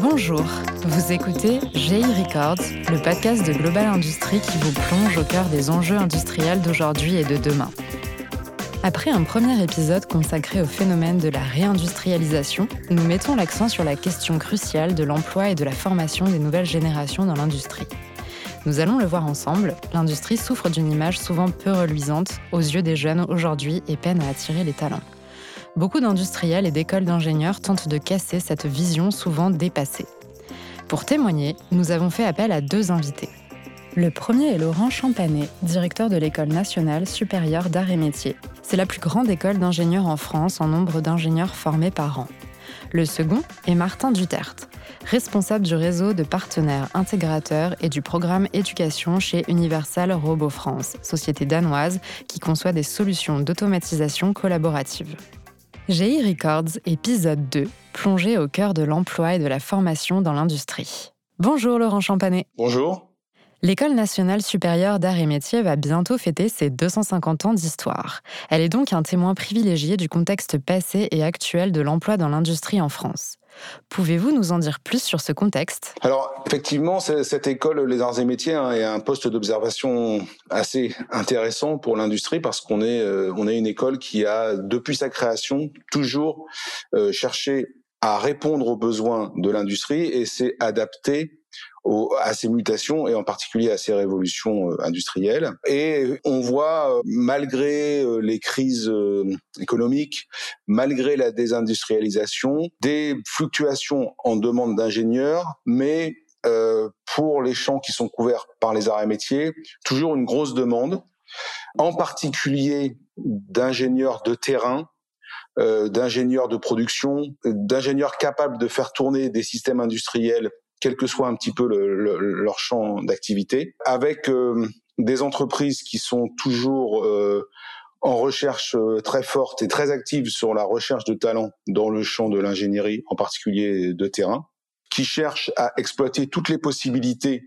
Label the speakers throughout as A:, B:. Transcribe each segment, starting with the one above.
A: Bonjour, vous écoutez GI Records, le podcast de Global Industrie qui vous plonge au cœur des enjeux industriels d'aujourd'hui et de demain. Après un premier épisode consacré au phénomène de la réindustrialisation, nous mettons l'accent sur la question cruciale de l'emploi et de la formation des nouvelles générations dans l'industrie. Nous allons le voir ensemble, l'industrie souffre d'une image souvent peu reluisante aux yeux des jeunes aujourd'hui et peine à attirer les talents. Beaucoup d'industriels et d'écoles d'ingénieurs tentent de casser cette vision souvent dépassée. Pour témoigner, nous avons fait appel à deux invités. Le premier est Laurent Champanet, directeur de l'École nationale supérieure d'art et métiers. C'est la plus grande école d'ingénieurs en France en nombre d'ingénieurs formés par an. Le second est Martin Dutert, responsable du réseau de partenaires intégrateurs et du programme éducation chez Universal Robots France, société danoise qui conçoit des solutions d'automatisation collaborative. GI Records, épisode 2, plongé au cœur de l'emploi et de la formation dans l'industrie. Bonjour Laurent Champanet.
B: Bonjour.
A: L'École nationale supérieure d'art et métiers va bientôt fêter ses 250 ans d'histoire. Elle est donc un témoin privilégié du contexte passé et actuel de l'emploi dans l'industrie en France. Pouvez-vous nous en dire plus sur ce contexte?
B: Alors, effectivement, cette école, les arts et métiers, hein, est un poste d'observation assez intéressant pour l'industrie parce qu'on est, euh, une école qui a, depuis sa création, toujours euh, cherché à répondre aux besoins de l'industrie et s'est adapté à ces mutations et en particulier à ces révolutions euh, industrielles. Et on voit, euh, malgré euh, les crises économiques, malgré la désindustrialisation, des fluctuations en demande d'ingénieurs, mais pour les champs qui sont couverts par les arts et métiers, toujours une grosse demande, en particulier d'ingénieurs de terrain, d'ingénieurs de production, d'ingénieurs capables de faire tourner des systèmes industriels quel que soit un petit peu leur champ d'activité, avec euh, des entreprises qui sont toujours euh, en recherche euh, très forte et très active sur la recherche de talents dans le champ de l'ingénierie, en particulier de terrain, qui cherchent à exploiter toutes les possibilités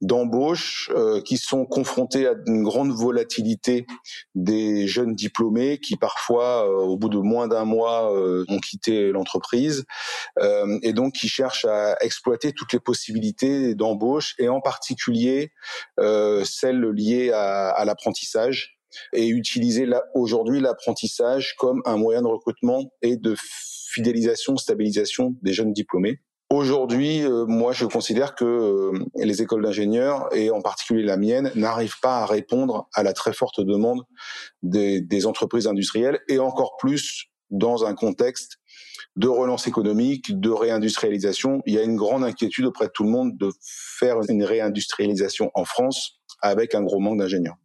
B: d'embauche euh, qui sont confrontés à une grande volatilité des jeunes diplômés qui parfois, euh, au bout de moins d'un mois, euh, ont quitté l'entreprise et donc qui cherchent à exploiter toutes les possibilités d'embauche et en particulier celles liées à, à l'apprentissage et utiliser aujourd'hui l'apprentissage comme un moyen de recrutement et de fidélisation, stabilisation des jeunes diplômés. Aujourd'hui, euh, moi, je considère que euh, les écoles d'ingénieurs, et en particulier la mienne, n'arrivent pas à répondre à la très forte demande des, des, entreprises industrielles, et encore plus dans un contexte de relance économique, de réindustrialisation. Il y a une grande inquiétude auprès de tout le monde de faire une réindustrialisation en France avec un gros manque d'ingénieurs.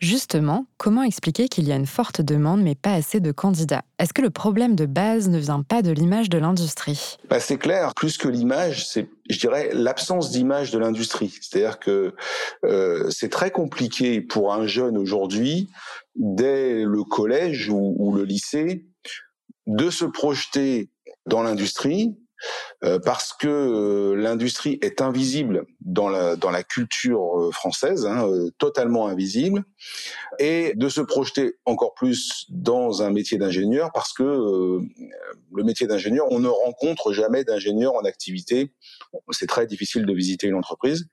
A: Justement, comment expliquer qu'il y a une forte demande mais pas assez de candidats? Est-ce que le problème de base ne vient pas de l'image de l'industrie?
B: Bah C'est clair, plus que l'image, c'est, je dirais, l'absence d'image de l'industrie. C'est-à-dire que euh, c'est très compliqué pour un jeune aujourd'hui, dès le collège ou, ou le lycée, de se projeter dans l'industrie, euh, parce que euh, l'industrie est invisible dans la, dans la culture euh, française, hein, totalement invisible, et de se projeter encore plus dans un métier d'ingénieur, parce que le métier d'ingénieur, on ne rencontre jamais d'ingénieur en activité. C'est très difficile de visiter une entreprise.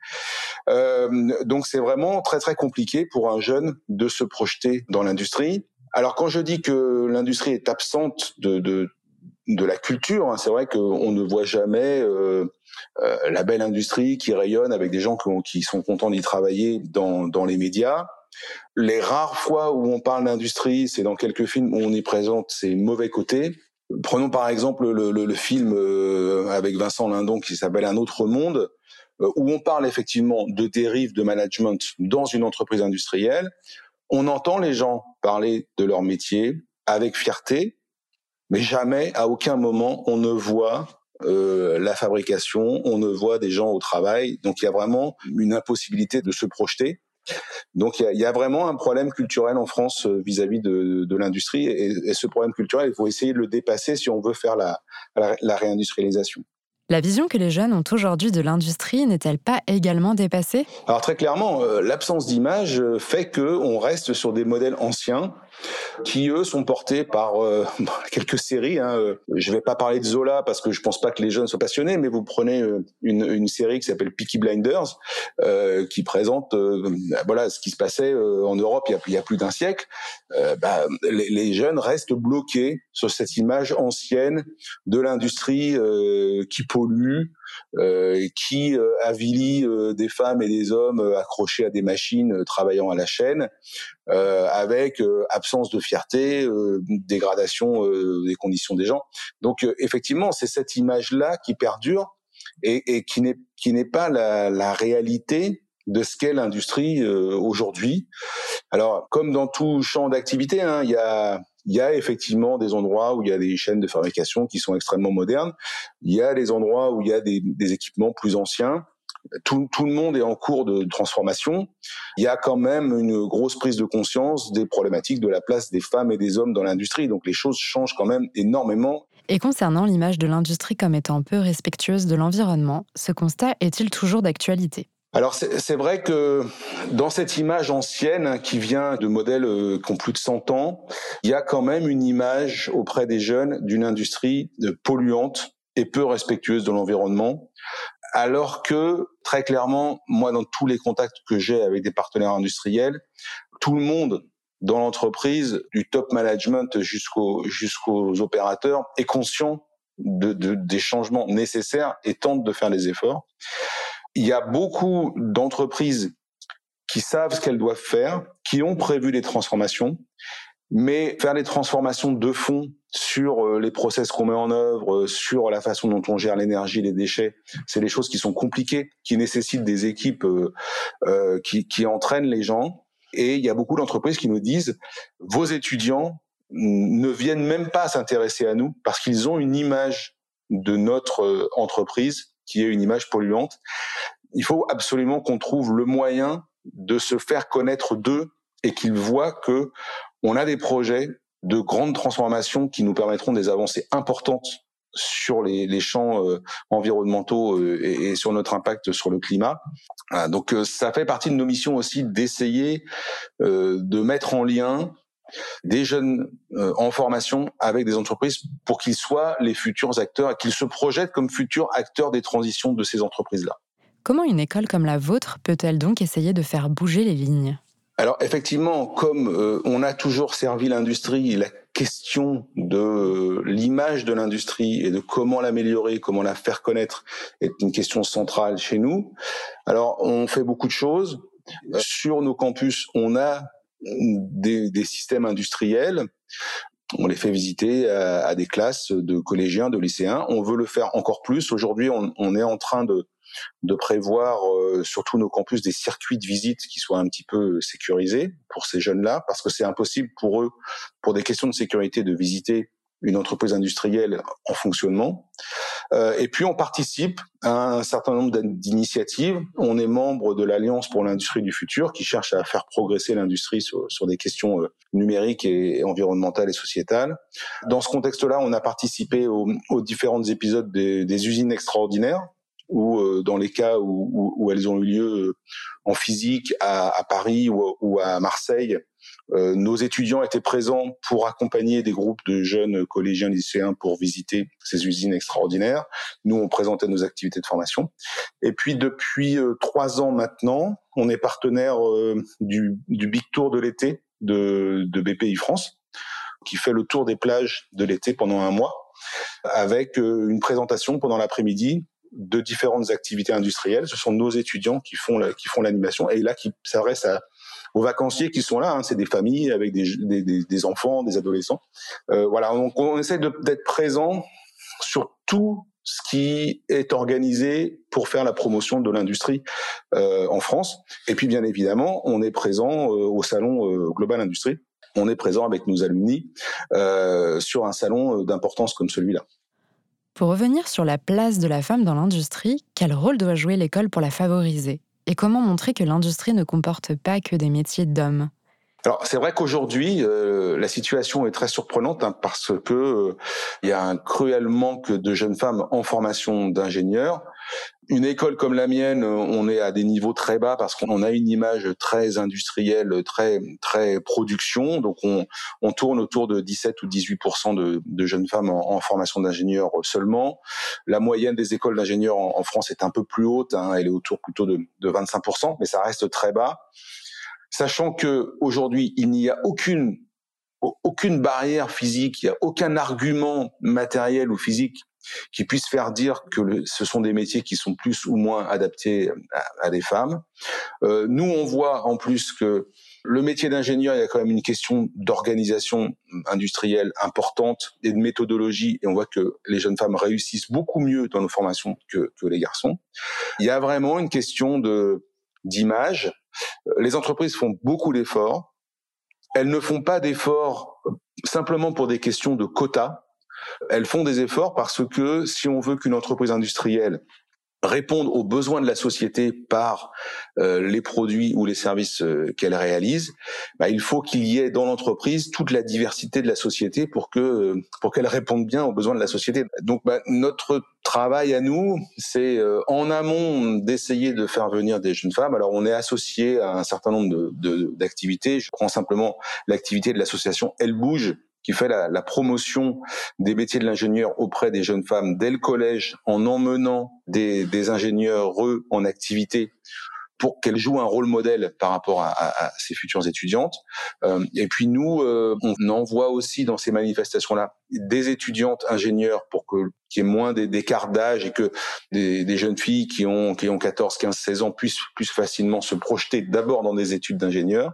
B: donc c'est vraiment très très compliqué pour un jeune de se projeter dans l'industrie. Alors quand je dis que l'industrie est absente de, de, de la culture. Hein. C'est vrai qu'on ne voit jamais euh, euh, la belle industrie qui rayonne avec des gens qui, sont contents d'y travailler dans, dans les médias. Les rares fois où on parle d'industrie, c'est dans quelques films où on y présente ses mauvais côtés. Prenons par exemple le, le, le film euh, avec Vincent Lindon qui s'appelle Un autre monde, où on parle effectivement de dérives de management dans une entreprise industrielle. On entend les gens parler de leur métier avec fierté, mais jamais, à aucun moment, on ne voit euh, la fabrication, on ne voit des gens au travail. Donc il y a vraiment une impossibilité de se projeter. Donc il y a, vraiment un problème culturel en France euh, vis-à-vis de, de l'industrie et, ce problème culturel, il faut essayer de le dépasser si on veut faire la, la réindustrialisation.
A: La vision que les jeunes ont aujourd'hui de l'industrie n'est-elle pas également dépassée?
B: Alors très clairement, euh, l'absence d'image fait que on reste sur des modèles anciens qui eux sont portés par euh, quelques séries. Hein. Je vais pas parler de Zola parce que je pense pas que les jeunes soient passionnés, mais vous prenez euh, une, une série qui s'appelle Peaky Blinders, euh, qui présente voilà ce qui se passait en Europe il y a, plus d'un siècle. Bah, les, les, jeunes restent bloqués sur cette image ancienne de l'industrie qui pollue, euh, qui euh, avilit euh, des femmes et des hommes accrochés à des machines travaillant à la chaîne, avec absence de fierté, dégradation des conditions des gens. Donc effectivement, c'est cette image-là qui perdure et, et qui n'est qui n'est pas la, la réalité de ce qu'est l'industrie aujourd'hui. Alors, comme dans tout champ d'activité, hein, il y a il y a effectivement des endroits où il y a des chaînes de fabrication qui sont extrêmement modernes. Il y a des endroits où il y a des, équipements plus anciens. Tout, tout, le monde est en cours de transformation. Il y a quand même une grosse prise de conscience des problématiques de la place des femmes et des hommes dans l'industrie. Donc les choses changent quand même énormément.
A: Et concernant l'image de l'industrie comme étant peu respectueuse de l'environnement, ce constat est-il toujours d'actualité?
B: Alors c'est vrai que dans cette image ancienne qui vient de modèles euh, qui ont plus de 100 ans, il y a quand même une image auprès des jeunes d'une industrie euh, polluante et peu respectueuse de l'environnement, alors que très clairement, moi dans tous les contacts que j'ai avec des partenaires industriels, tout le monde dans l'entreprise, du top management jusqu'aux jusqu'aux opérateurs, est conscient de, de, des changements nécessaires et tente de faire les efforts il y a beaucoup d'entreprises qui savent ce qu'elles doivent faire, qui ont prévu des transformations, mais faire des transformations de fond sur euh, les process qu'on met en œuvre, euh, sur la façon dont on gère l'énergie, les déchets, c'est des choses qui sont compliquées, qui nécessitent des équipes euh, qui, qui entraînent les gens. Et il y a beaucoup d'entreprises qui nous disent, vos étudiants ne viennent même pas s'intéresser à nous parce qu'ils ont une image de notre entreprise qui est une image polluante. Il faut absolument qu'on trouve le moyen de se faire connaître d'eux et qu'ils voient que on a des projets de grandes transformations qui nous permettront des avancées importantes sur les, champs euh, environnementaux euh, et, et, sur notre impact sur le climat. donc euh, ça fait partie de nos missions aussi d'essayer de mettre en lien des jeunes euh, en formation avec des entreprises pour qu'ils soient les futurs acteurs et qu'ils se projettent comme futurs acteurs des transitions de ces entreprises-là.
A: Comment une école comme la vôtre peut-elle donc essayer de faire bouger les lignes?
B: Alors effectivement, comme euh, on a toujours servi l'industrie, la question de l'image de l'industrie et de comment l'améliorer, comment la faire connaître est une question centrale chez nous. Alors on fait beaucoup de choses. Sur nos campus, on a des, des, systèmes industriels. On les fait visiter à, à, des classes de collégiens, de lycéens. On veut le faire encore plus. Aujourd'hui, on, on, est en train de, de prévoir euh, sur tous nos campus des circuits de visite qui soient un petit peu sécurisés pour ces jeunes-là, parce que c'est impossible pour eux, pour des questions de sécurité, de visiter une entreprise industrielle en fonctionnement. Euh, et puis on participe à un certain nombre d'initiatives. On est membre de l'Alliance pour l'industrie du futur qui cherche à faire progresser l'industrie sur, sur, des questions euh, numériques et environnementales et sociétales. Dans ce contexte-là, on a participé aux, aux différents épisodes des, des, usines extraordinaires ou euh, dans les cas où, où, elles ont eu lieu en physique à, à Paris ou, à Marseille, nos étudiants étaient présents pour accompagner des groupes de jeunes collégiens lycéens pour visiter ces usines extraordinaires. Nous, on présentait nos activités de formation. Et puis depuis euh, trois ans maintenant, on est partenaire euh, du, du, Big Tour de l'été de, de BPI France, qui fait le tour des plages de l'été pendant un mois, avec une présentation pendant l'après-midi de différentes activités industrielles. Ce sont nos étudiants qui font la, qui font l'animation et là qui s'adressent à aux vacanciers qui sont là. Hein, c'est des familles avec des, enfants, des adolescents. Euh, voilà, donc on essaie d'être présent sur tout ce qui est organisé pour faire la promotion de l'industrie euh, en France. Et puis bien évidemment, on est présent euh, au salon Global Industrie. On est présent avec nos alumni sur un salon d'importance comme celui-là.
A: Pour revenir sur la place de la femme dans l'industrie, quel rôle doit jouer l'école pour la favoriser? Et comment montrer que l'industrie ne comporte pas que des métiers d'hommes?
B: Alors c'est vrai qu'aujourd'hui euh, la situation est très surprenante hein, parce que euh, il y a un cruel manque de jeunes femmes en formation d'ingénieurs. Une école comme la mienne, on est à des niveaux très bas parce qu'on a une image très industrielle, très très production. Donc on, on tourne autour de 17 ou 18 de, de jeunes femmes en, formation d'ingénieur seulement. La moyenne des écoles d'ingénieurs en, en, France est un peu plus haute. Hein, elle est autour plutôt de, de 25% mais ça reste très bas. Sachant que aujourd'hui il n'y a aucune aucune barrière physique, il n'y a aucun argument matériel ou physique qui puisse faire dire que ce sont des métiers qui sont plus ou moins adaptés à, des femmes. Euh, nous, on voit en plus que le métier d'ingénieur, il y a quand même une question d'organisation industrielle importante et de méthodologie, et on voit que les jeunes femmes réussissent beaucoup mieux dans nos formations que, que les garçons. Il y a vraiment une question de d'image. Les entreprises font beaucoup d'efforts. Elles ne font pas d'efforts simplement pour des questions de quotas elles font des efforts parce que si on veut qu'une entreprise industrielle réponde aux besoins de la société par euh, les produits ou les services euh, qu'elle réalise, bah, il faut qu'il y ait dans l'entreprise toute la diversité de la société pour que euh, pour qu'elle réponde bien aux besoins de la société. Donc bah, notre travail à nous, c'est en amont d'essayer de faire venir des jeunes femmes. Alors on est associé à un certain nombre d'activités. De, Je prends simplement l'activité de l'association Elle bouge qui fait la, la promotion des métiers de l'ingénieur auprès des jeunes femmes dès le collège en emmenant des, des ingénieurs eux en activité pour qu'elles jouent un rôle modèle par rapport à, à, à ces futures étudiantes. Euh, et puis nous, euh, on envoie aussi dans ces manifestations-là des étudiantes ingénieurs pour que qu'il y ait moins d'écart d'âge et que des, des, jeunes filles qui ont qui ont 14, 15, 16 ans puissent plus facilement se projeter d'abord dans des études d'ingénieur.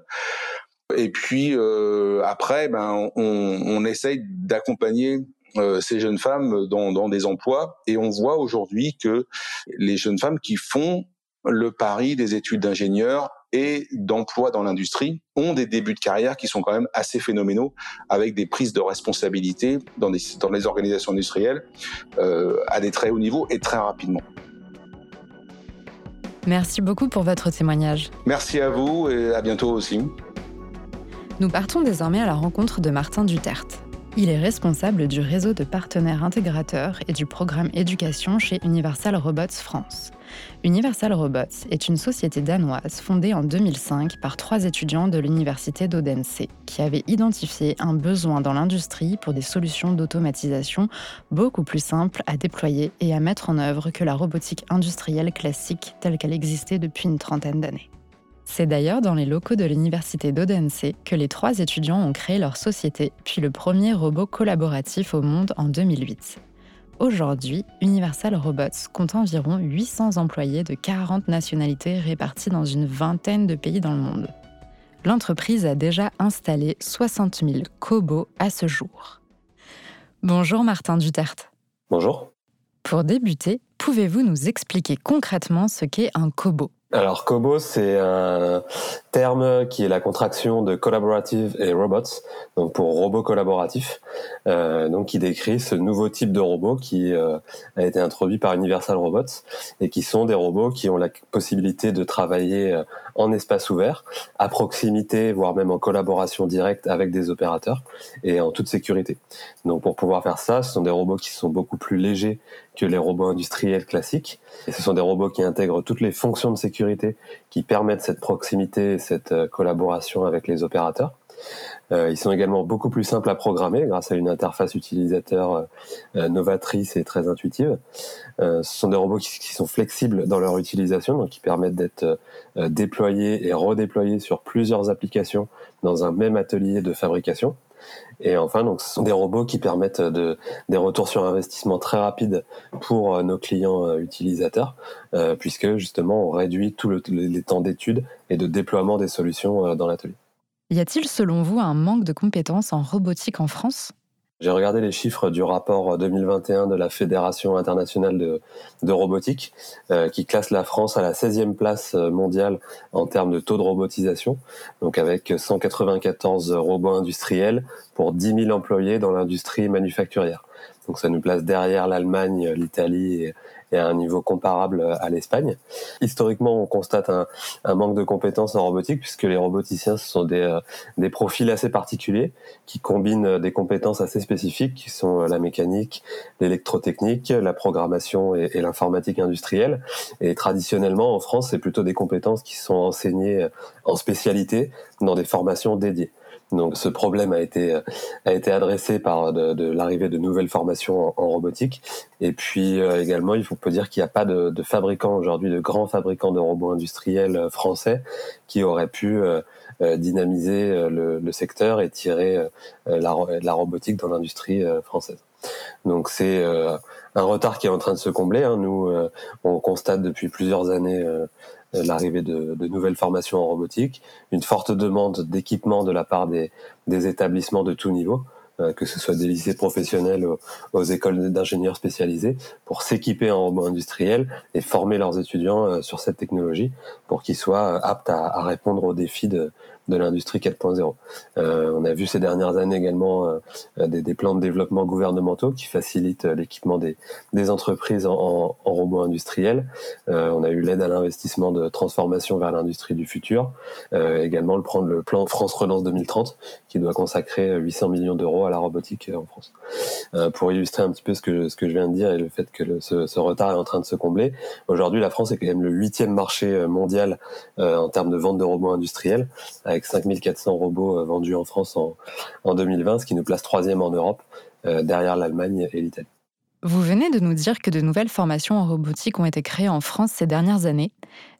B: Et puis euh, après, ben, on, on essaye d'accompagner euh, ces jeunes femmes dans, dans, des emplois et on voit aujourd'hui que les jeunes femmes qui font le pari des études d'ingénieur et d'emploi dans l'industrie ont des débuts de carrière qui sont quand même assez phénoménaux avec des prises de responsabilité dans, des, dans les organisations industrielles euh, à des très hauts niveaux et très rapidement.
A: Merci beaucoup pour votre témoignage.
B: Merci à vous et à bientôt aussi.
A: Nous partons désormais à la rencontre de Martin Duterte. Il est responsable du réseau de partenaires intégrateurs et du programme éducation chez Universal Robots France. Universal Robots est une société danoise fondée en 2005 par trois étudiants de l'université d'Odense qui avaient identifié un besoin dans l'industrie pour des solutions d'automatisation beaucoup plus simples à déployer et à mettre en œuvre que la robotique industrielle classique telle qu'elle existait depuis une trentaine d'années. C'est d'ailleurs dans les locaux de l'université d'Odense que les trois étudiants ont créé leur société, puis le premier robot collaboratif au monde en 2008. Aujourd'hui, Universal Robots compte environ 800 employés de 40 nationalités répartis dans une vingtaine de pays dans le monde. L'entreprise a déjà installé 60 000 cobots à ce jour. Bonjour Martin Duterte.
C: Bonjour.
A: Pour débuter, pouvez-vous nous expliquer concrètement ce qu'est un cobot?
C: Alors Kobo, c'est un terme qui est la contraction de collaborative et robots, donc pour robot collaboratif, euh, donc qui décrit ce nouveau type de robot qui euh, a été introduit par Universal Robots et qui sont des robots qui ont la possibilité de travailler euh, en espace ouvert, à proximité, voire même en collaboration directe avec des opérateurs et en toute sécurité. Donc pour pouvoir faire ça, ce sont des robots qui sont beaucoup plus légers que les robots industriels classiques. Et ce sont des robots qui intègrent toutes les fonctions de sécurité qui permettent cette proximité et cette euh, collaboration avec les opérateurs. Euh, ils sont également beaucoup plus simples à programmer grâce à une interface utilisateur euh, novatrice et très intuitive. ce sont des robots qui, qui, sont flexibles dans leur utilisation, donc qui permettent d'être déployés et redéployés sur plusieurs applications dans un même atelier de fabrication. Et enfin, donc, ce sont des robots qui permettent de, des retours sur investissement très rapides pour euh, nos clients euh, utilisateurs, euh, puisque justement, on réduit tous le, les temps d'études et de déploiement des solutions dans l'atelier.
A: Y a-t-il, selon vous, un manque de compétences en robotique en France?
C: J'ai regardé les chiffres du rapport 2021 de la Fédération internationale de, robotique, euh, qui classe la France à la 16e place mondiale en termes de taux de robotisation, donc avec 194 robots industriels pour 10 000 employés dans l'industrie manufacturière. Donc ça nous place derrière l'Allemagne, l'Italie et, et à un niveau comparable à l'Espagne. Historiquement, on constate un, un, manque de compétences en robotique puisque les roboticiens ce sont des, euh, des profils assez particuliers qui combinent des compétences assez spécifiques qui sont la mécanique, l'électrotechnique, la programmation et l'informatique industrielle. Et traditionnellement, en France, c'est plutôt des compétences qui sont enseignées en spécialité dans des formations dédiées. Donc ce problème a été a été adressé par de, de l'arrivée de nouvelles formations en, robotique. Et puis euh, également, il faut peut dire qu'il n'y a pas de, de fabricants aujourd'hui, de grands fabricants de robots industriels euh, français qui auraient pu euh, dynamiser le, le, secteur et tirer la, la robotique dans l'industrie française. Donc c'est un retard qui est en train de se combler. Hein. Nous, on constate depuis plusieurs années euh, l'arrivée de, nouvelles formations en robotique, une forte demande d'équipement de la part des, établissements de tout niveau, euh, que ce soit des lycées professionnels aux, aux écoles d'ingénieurs spécialisés, pour s'équiper en robots industriels et former leurs étudiants euh, sur cette technologie pour qu'ils soient aptes à, à, répondre aux défis de, de l'industrie 4.0. Euh, on a vu ces dernières années également euh, des, plans de développement gouvernementaux qui facilitent l'équipement des, entreprises en, robots industriels. Euh, on a eu l'aide à l'investissement de transformation vers l'industrie du futur. Euh, également le le plan France Relance 2030 qui doit consacrer 800 millions d'euros à la robotique en France. Euh, pour illustrer un petit peu ce que, ce que je viens de dire et le fait que ce, ce, retard est en train de se combler, aujourd'hui la France est quand même le huitième marché mondial en termes de vente de robots industriels avec 5400 robots euh, vendus en France en, en 2020, ce qui nous place troisième en Europe, euh, derrière l'Allemagne et l'Italie.
A: Vous venez de nous dire que de nouvelles formations en robotique ont été créées en France ces dernières années.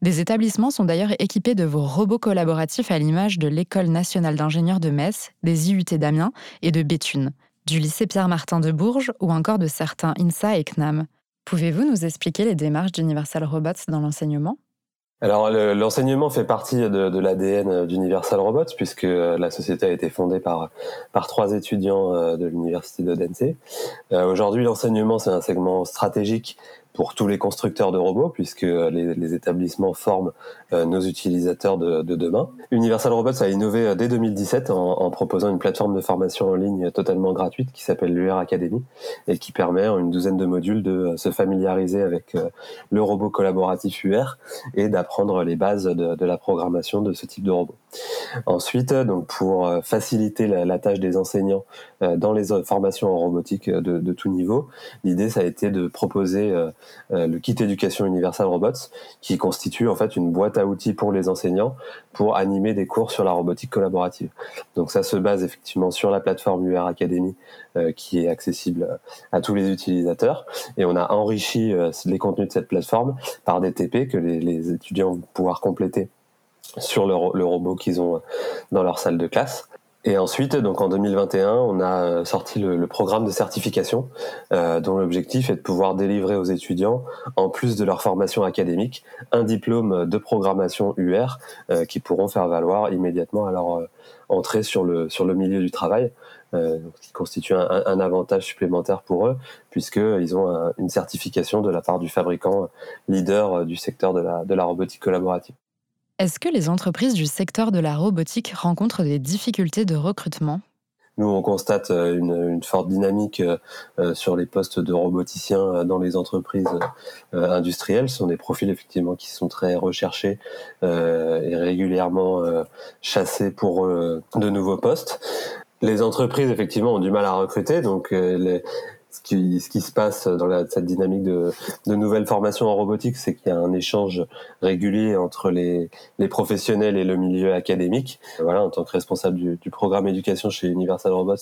A: Des établissements sont d'ailleurs équipés de vos robots collaboratifs à l'image de l'École nationale d'ingénieurs de Metz, des IUT d'Amiens et de Béthune, du lycée Pierre-Martin de Bourges ou encore de certains INSA et CNAM. Pouvez-vous nous expliquer les démarches d'Universal Robots dans l'enseignement?
C: Alors l'enseignement fait partie de, de l'ADN d'Universal Robots puisque euh, la société a été fondée par par trois étudiants euh, de l'université d'Odense. Euh, aujourd'hui, l'enseignement c'est un segment stratégique pour tous les constructeurs de robots, puisque les, les établissements forment euh, nos utilisateurs de, de, demain. Universal Robots a innové euh, dès 2017 en, proposant une plateforme de formation en ligne totalement gratuite qui s'appelle l'UR Academy et qui permet en une douzaine de modules de euh, se familiariser avec le robot collaboratif UR et d'apprendre les bases de, la programmation de ce type de robot. Ensuite, donc pour faciliter la, tâche des enseignants dans les formations en robotique de, tout niveau, l'idée ça a été de proposer euh, le kit éducation Universal Robots, qui constitue en fait une boîte à outils pour les enseignants pour animer des cours sur la robotique collaborative. Donc ça se base effectivement sur la plateforme UR Academy euh, qui est accessible à tous les utilisateurs et on a enrichi euh, les contenus de cette plateforme par des TP que les étudiants vont pouvoir compléter sur le, le robot qu'ils ont dans leur salle de classe. Et ensuite, donc en 2021, on a sorti le, le programme de certification, euh, dont l'objectif est de pouvoir délivrer aux étudiants, en plus de leur formation académique, un diplôme de programmation UR euh, qui pourront faire valoir immédiatement à leur euh, entrée sur le sur le milieu du travail, euh, ce qui constitue un, un, avantage supplémentaire pour eux, puisqu'ils ont un, une certification de la part du fabricant leader du secteur de la, de la robotique collaborative.
A: Est-ce que les entreprises du secteur de la robotique rencontrent des difficultés de recrutement?
C: Nous, on constate euh, une, forte dynamique euh, sur les postes de roboticiens euh, dans les entreprises industrielles. Ce sont des profils effectivement qui sont très recherchés et régulièrement chassés pour de nouveaux postes. Les entreprises effectivement ont du mal à recruter, ce qui, ce qui se passe dans la, cette dynamique de, de nouvelles formations en robotique, c'est qu'il y a un échange régulier entre les, les, professionnels et le milieu académique. Voilà, en tant que responsable du, du programme éducation chez Universal Robots,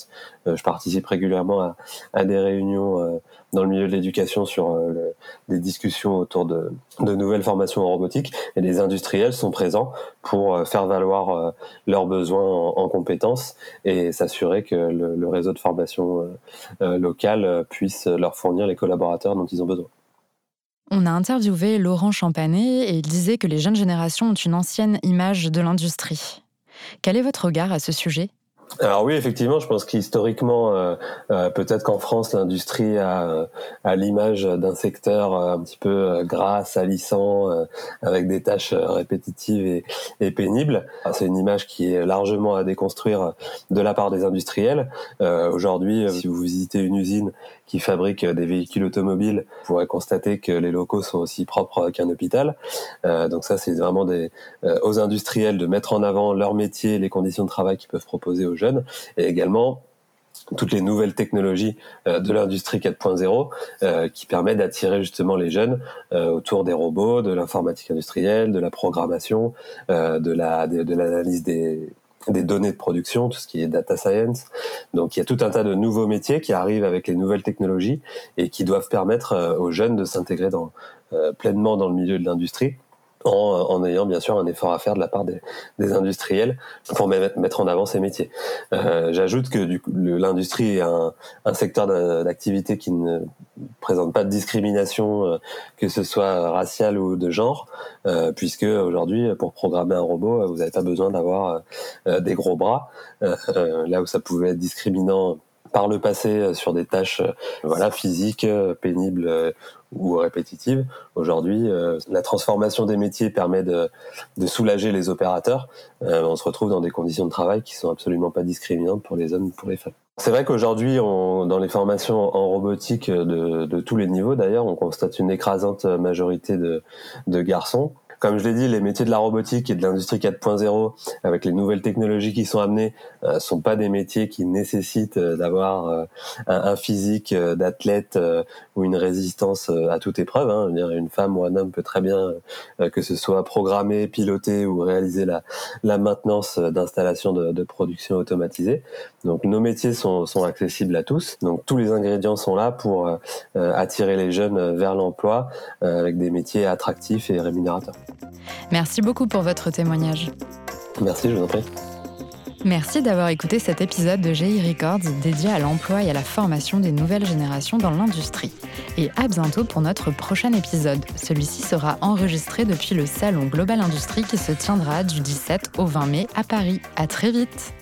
C: euh, je participe régulièrement à, à des réunions euh, dans le milieu de l'éducation sur euh, des discussions autour de, de, nouvelles formations en robotique et les industriels sont présents pour euh, faire valoir euh, leurs besoins en, en compétences et s'assurer que le, le, réseau de formation local puisse leur fournir les collaborateurs dont ils ont besoin.
A: On a interviewé Laurent Champanet et il disait que les jeunes générations ont une ancienne image de l'industrie. Quel est votre regard à ce sujet?
C: Alors oui, effectivement, je pense qu'historiquement, euh, euh, peut-être qu'en France, l'industrie a, euh, a l'image d'un secteur un petit peu gras, salissant, avec des tâches répétitives et, et pénibles. C'est une image qui est largement à déconstruire de la part des industriels. Aujourd'hui, si vous visitez une usine qui fabrique des véhicules automobiles, pourrez constater que les locaux sont aussi propres qu'un hôpital. donc ça, c'est vraiment des, aux industriels de mettre en avant leur métier, les conditions de travail qu'ils peuvent proposer aux jeunes et également toutes les nouvelles technologies euh, de l'industrie 4.0 euh, qui permettent d'attirer justement les jeunes euh, autour des robots, de l'informatique industrielle, de la programmation, de la de, l'analyse des des données de production, tout ce qui est data science. Donc il y a tout un tas de nouveaux métiers qui arrivent avec les nouvelles technologies et qui doivent permettre aux jeunes de s'intégrer dans pleinement dans le milieu de l'industrie en, en, ayant bien sûr un effort à faire de la part des, des industriels pour mettre en avant ces métiers. Euh, J'ajoute que l'industrie est un, un secteur d'activité qui ne présente pas de discrimination, euh, que ce soit raciale ou de genre, euh, puisque aujourd'hui, pour programmer un robot, vous n'avez pas besoin d'avoir euh, des gros bras, euh, là où ça pouvait être discriminant par le passé sur des tâches voilà physiques pénibles ou répétitive. Aujourd'hui, euh, la transformation des métiers permet de, soulager les opérateurs. Euh, on se retrouve dans des conditions de travail qui sont absolument pas discriminantes pour les hommes ou pour les femmes. C'est vrai qu'aujourd'hui, dans les formations en robotique de, tous les niveaux d'ailleurs, on constate une écrasante majorité de garçons. Comme je l'ai dit, les métiers de la robotique et de l'industrie 4.0, avec les nouvelles technologies qui sont amenées, euh, sont pas des métiers qui nécessitent euh, d'avoir euh, un, physique d'athlète ou une résistance à toute épreuve. Hein. Dire, une femme ou un homme peut très bien, que ce soit programmer, piloter ou réaliser la, la maintenance d'installations de, de, production automatisée. Donc nos métiers sont, sont, accessibles à tous. Donc tous les ingrédients sont là pour attirer les jeunes vers l'emploi avec des métiers attractifs et rémunérateurs.
A: Merci beaucoup pour votre témoignage.
C: Merci, je vous en prie.
A: Merci d'avoir écouté cet épisode de GI Records dédié à l'emploi et à la formation des nouvelles générations dans l'industrie. Et à bientôt pour notre prochain épisode. Celui-ci sera enregistré depuis le salon Global Industrie qui se tiendra du 17 au 20 mai à Paris. À très vite!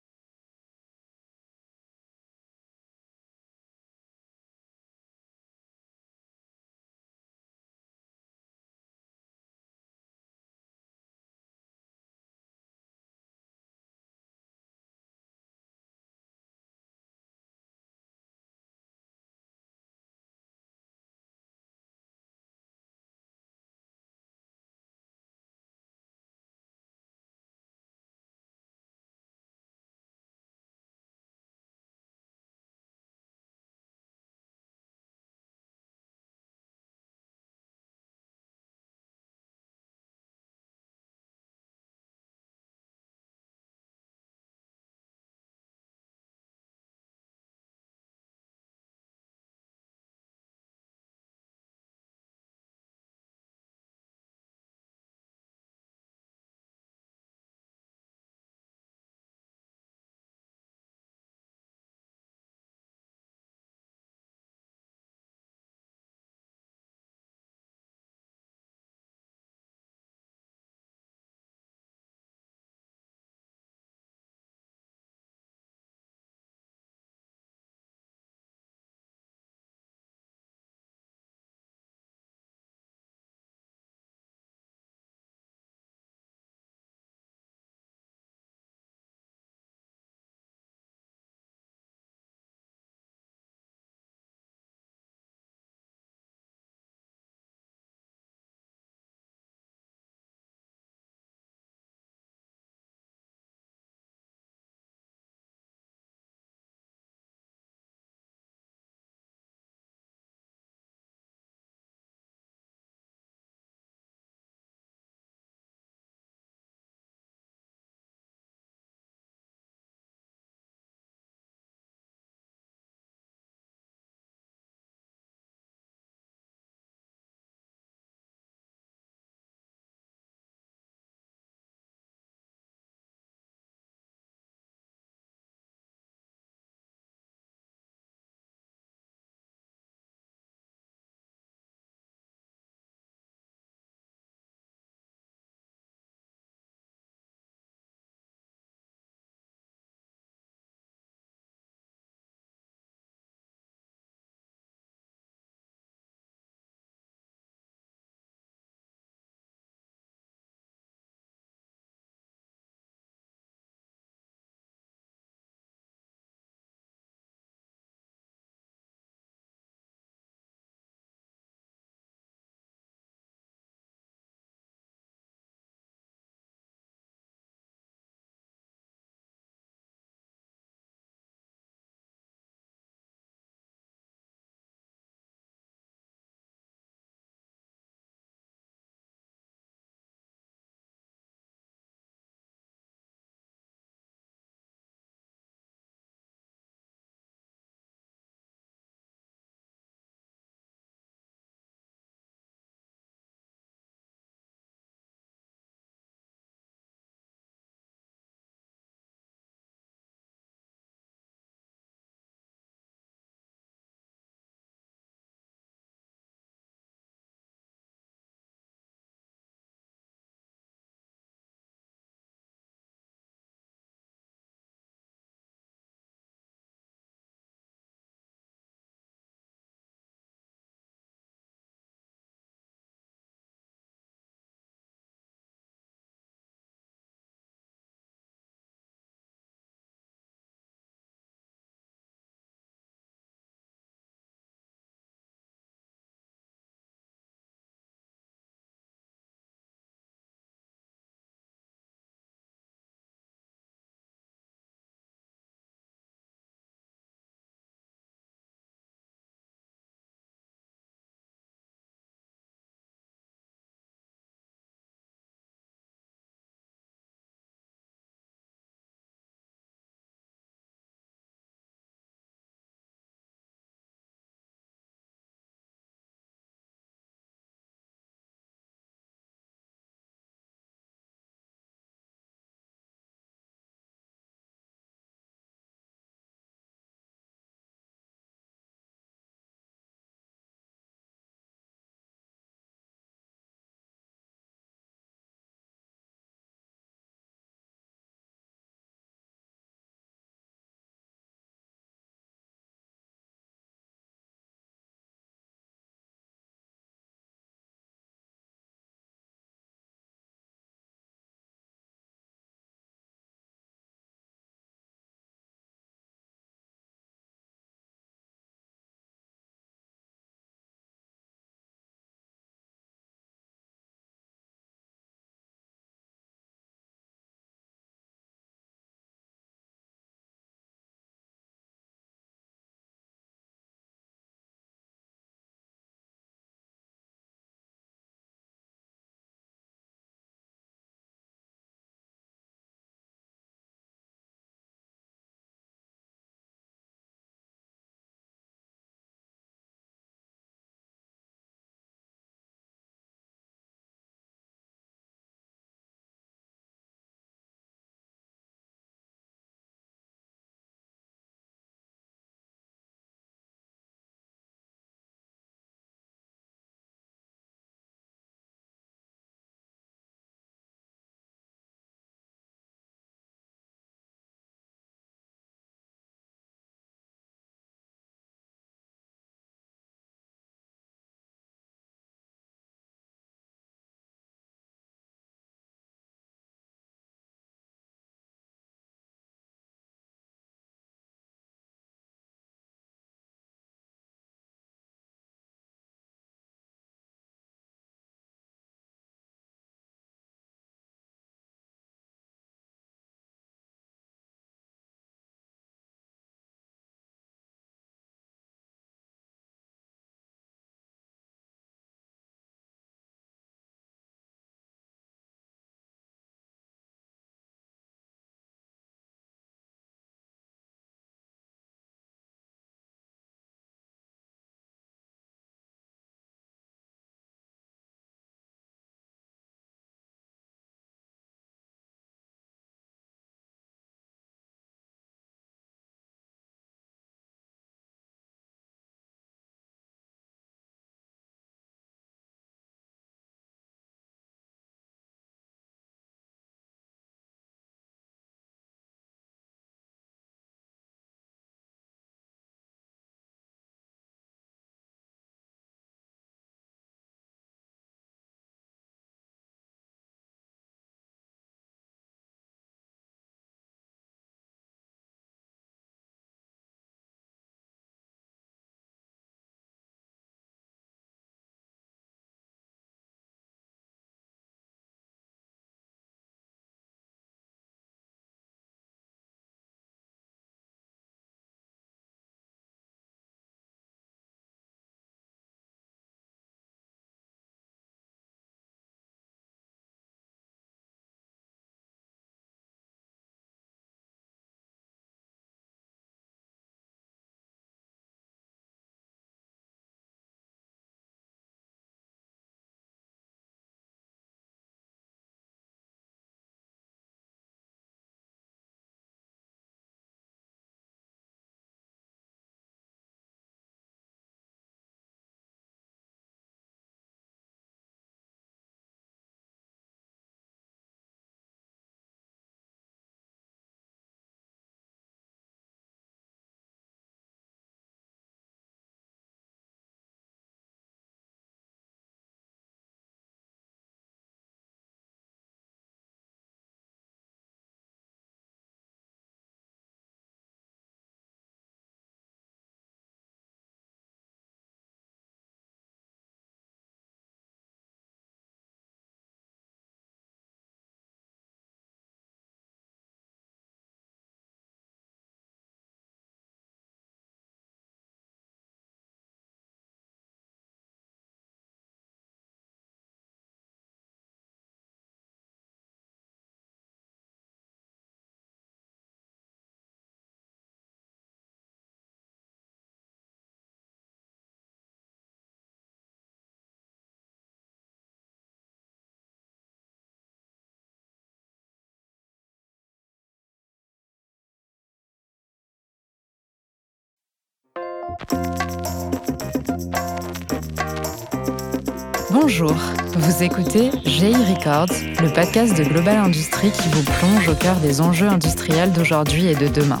A: Bonjour, vous écoutez GI Records, le podcast de Global Industrie qui vous plonge au cœur des enjeux industriels d'aujourd'hui et de demain.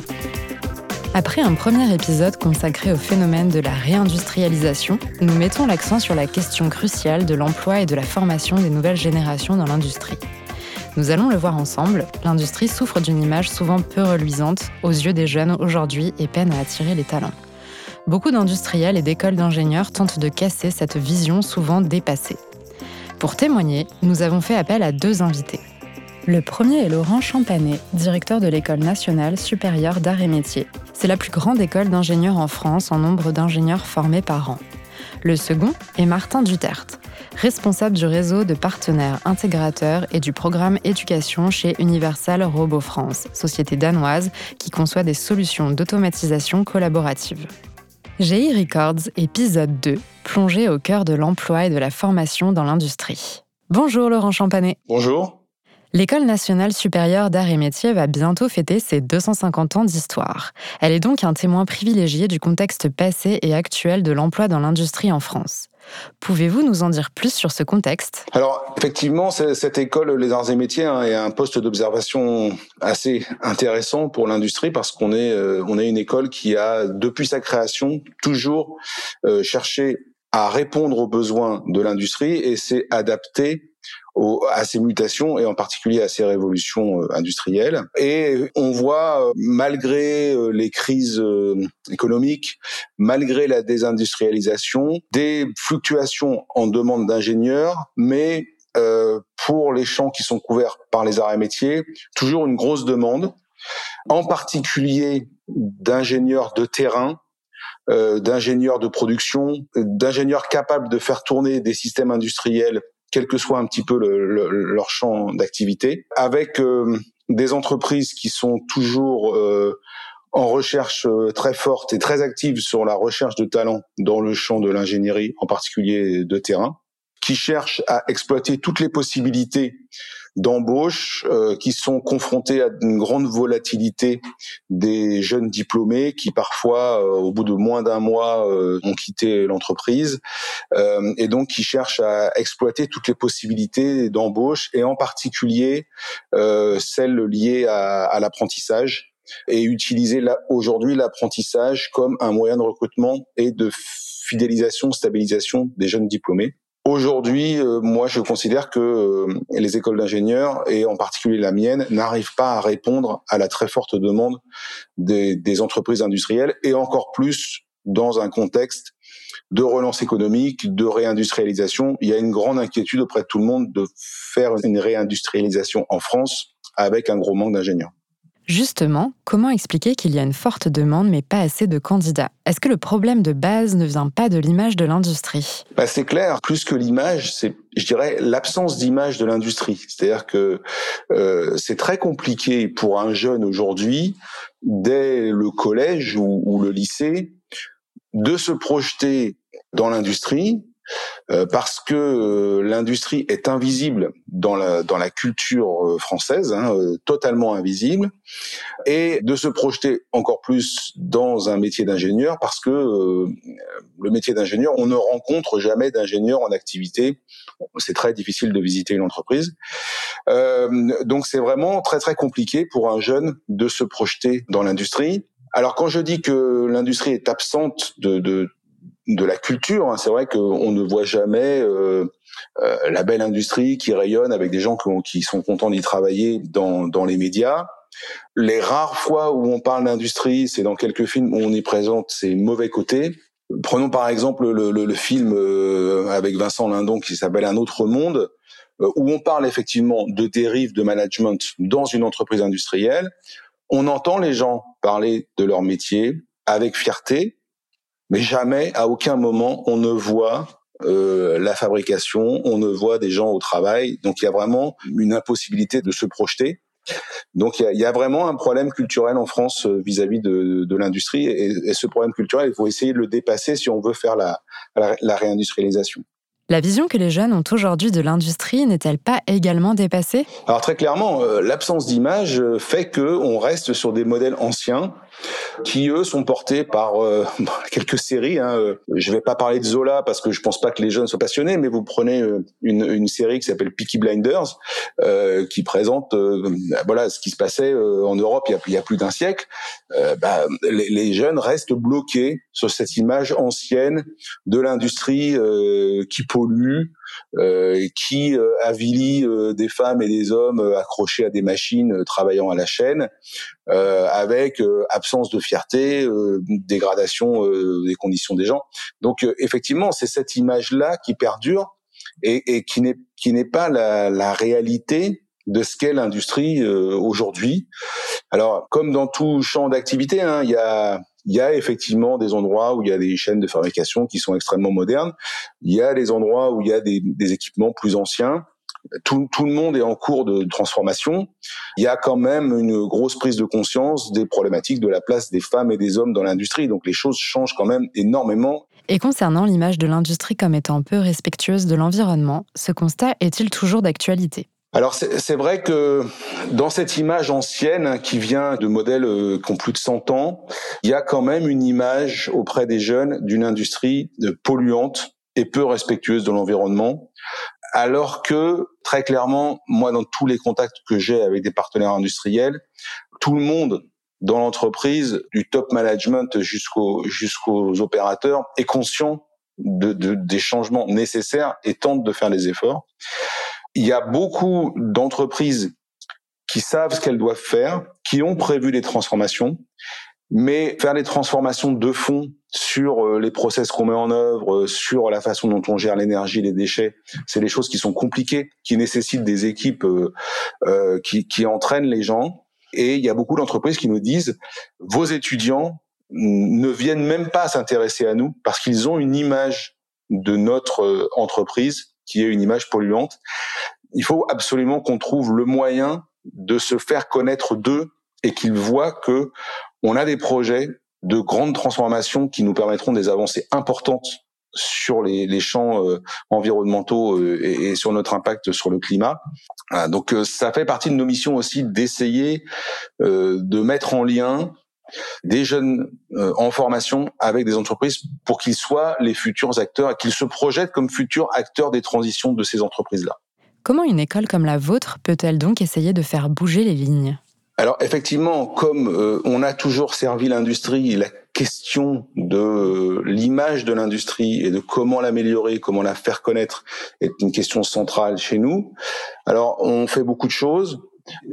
A: Après un premier épisode consacré au phénomène de la réindustrialisation, nous mettons l'accent sur la question cruciale de l'emploi et de la formation des nouvelles générations dans l'industrie. Nous allons le voir ensemble, l'industrie souffre d'une image souvent peu reluisante aux yeux des jeunes aujourd'hui et peine à attirer les talents. Beaucoup d'industriels et d'écoles d'ingénieurs tentent de casser cette vision souvent dépassée. Pour témoigner, nous avons fait appel à deux invités. Le premier est Laurent Champanet, directeur de l'École nationale supérieure d'art et métiers. C'est la plus grande école d'ingénieurs en France en nombre d'ingénieurs formés par an. Le second est Martin Duterte, responsable du réseau de partenaires intégrateurs et du programme éducation chez Universal Robo France, société danoise qui conçoit des solutions d'automatisation collaborative. GI Records, épisode 2, plongé au cœur de l'emploi et de la formation dans l'industrie. Bonjour Laurent Champanet.
B: Bonjour.
A: L'École nationale supérieure d'art et métiers va bientôt fêter ses 250 ans d'histoire. Elle est donc un témoin privilégié du contexte passé et actuel de l'emploi dans l'industrie en France. Pouvez-vous nous en dire plus sur ce contexte?
B: Alors, effectivement, cette école, les arts et métiers, hein, est un poste d'observation assez intéressant pour l'industrie parce qu'on est, euh, on est une école qui a, depuis sa création, toujours euh, cherché à répondre aux besoins de l'industrie et s'est adapté à ces mutations et en particulier à ces révolutions euh, industrielles. Et on voit, euh, malgré euh, les crises économiques, malgré la désindustrialisation, des fluctuations en demande d'ingénieurs, mais pour les champs qui sont couverts par les arts et métiers, toujours une grosse demande, en particulier d'ingénieurs de terrain, d'ingénieurs de production, d'ingénieurs capables de faire tourner des systèmes industriels quel que soit un petit peu le, leur champ d'activité, avec euh, des entreprises qui sont toujours euh, en recherche euh, très forte et très active sur la recherche de talents dans le champ de l'ingénierie, en particulier de terrain, qui cherchent à exploiter toutes les possibilités d'embauche euh, qui sont confrontés à une grande volatilité des jeunes diplômés qui parfois, euh, au bout de moins d'un mois, euh, ont quitté l'entreprise et donc qui cherchent à exploiter toutes les possibilités d'embauche et en particulier celles liées à, à l'apprentissage et utiliser aujourd'hui l'apprentissage comme un moyen de recrutement et de fidélisation, stabilisation des jeunes diplômés. Aujourd'hui, euh, moi, je considère que euh, les écoles d'ingénieurs, et en particulier la mienne, n'arrivent pas à répondre à la très forte demande des, des, entreprises industrielles, et encore plus dans un contexte de relance économique, de réindustrialisation. Il y a une grande inquiétude auprès de tout le monde de faire une réindustrialisation en France avec un gros manque d'ingénieurs.
A: Justement, comment expliquer qu'il y a une forte demande mais pas assez de candidats? Est-ce que le problème de base ne vient pas de l'image de l'industrie?
B: Bah C'est clair, plus que l'image, c'est, je dirais, l'absence d'image de l'industrie. C'est-à-dire que euh, c'est très compliqué pour un jeune aujourd'hui, dès le collège ou, le lycée, de se projeter dans l'industrie, parce que euh, l'industrie est invisible dans la dans la culture euh, française, hein, totalement invisible, et de se projeter encore plus dans un métier d'ingénieur parce que le métier d'ingénieur, on ne rencontre jamais d'ingénieur en activité. C'est très difficile de visiter une entreprise, donc c'est vraiment très très compliqué pour un jeune de se projeter dans l'industrie. Alors quand je dis que l'industrie est absente de, de, de la culture. Hein. C'est vrai qu'on ne voit jamais euh, euh, la belle industrie qui rayonne avec des gens qui, sont contents d'y travailler dans, dans les médias. Les rares fois où on parle d'industrie, c'est dans quelques films où on y présente ses mauvais côtés. Prenons par exemple le, le, le film euh, avec Vincent Lindon qui s'appelle Un autre monde, où on parle effectivement de dérive de management dans une entreprise industrielle. On entend les gens parler de leur métier avec fierté, mais jamais, à aucun moment, on ne voit euh, la fabrication, on ne voit des gens au travail. Donc il y a vraiment une impossibilité de se projeter. Donc il y a, vraiment un problème culturel en France euh, vis-à-vis de, de l'industrie et, ce problème culturel, il faut essayer de le dépasser si on veut faire la, la réindustrialisation.
A: La vision que les jeunes ont aujourd'hui de l'industrie n'est-elle pas également dépassée?
B: Alors très clairement, euh, l'absence d'image euh, fait que on reste sur des modèles anciens qui eux sont portés par euh, quelques séries. Hein. Je vais pas parler de Zola parce que je pense pas que les jeunes soient passionnés, mais vous prenez une, série qui s'appelle Peaky Blinders, euh, qui présente voilà ce qui se passait en Europe il y a, il y a plus d'un siècle. Bah, les, les, jeunes restent bloqués sur cette image ancienne de l'industrie qui pollue, euh, qui euh, avilit euh, des femmes et des hommes accrochés à des machines travaillant à la chaîne, avec absence de fierté, dégradation des conditions des gens. Donc effectivement, c'est cette image-là qui perdure et, et qui n'est qui n'est pas la, la réalité de ce qu'est l'industrie aujourd'hui. Alors, comme dans tout champ d'activité, hein, il y a il y a effectivement des endroits où il y a des chaînes de fabrication qui sont extrêmement modernes. Il y a des endroits où il y a des, équipements plus anciens. Tout, le monde est en cours de transformation. Il y a quand même une grosse prise de conscience des problématiques de la place des femmes et des hommes dans l'industrie. Donc les choses changent quand même énormément.
A: Et concernant l'image de l'industrie comme étant peu respectueuse de l'environnement, ce constat est-il toujours d'actualité?
B: Alors c'est vrai que dans cette image ancienne qui vient de modèles euh, qui ont plus de 100 ans, il y a quand même une image auprès des jeunes d'une industrie euh, polluante et peu respectueuse de l'environnement. Alors que très clairement, moi dans tous les contacts que j'ai avec des partenaires industriels, tout le monde dans l'entreprise, du top management jusqu'aux jusqu'aux opérateurs, est conscient de, de, des changements nécessaires et tente de faire les efforts il y a beaucoup d'entreprises qui savent ce qu'elles doivent faire, qui ont prévu des transformations, mais faire des transformations de fond sur euh, les process qu'on met en œuvre, euh, sur la façon dont on gère l'énergie, les déchets, c'est des choses qui sont compliquées, qui nécessitent des équipes euh, qui, qui entraînent les gens. Et il y a beaucoup d'entreprises qui nous disent vos étudiants ne viennent même pas s'intéresser à nous parce qu'ils ont une image de notre entreprise qui est une image polluante. Il faut absolument qu'on trouve le moyen de se faire connaître d'eux et qu'ils voient que on a des projets de grandes transformations qui nous permettront des avancées importantes sur les, champs euh, environnementaux euh, et, et, sur notre impact sur le climat. donc euh, ça fait partie de nos missions aussi d'essayer de mettre en lien des jeunes euh, en formation avec des entreprises pour qu'ils soient les futurs acteurs et qu'ils se projettent comme futurs acteurs des transitions de ces entreprises-là.
A: Comment une école comme la vôtre peut-elle donc essayer de faire bouger les lignes?
B: Alors effectivement, comme euh, on a toujours servi l'industrie, la question de l'image de l'industrie et de comment l'améliorer, comment la faire connaître est une question centrale chez nous. Alors on fait beaucoup de choses.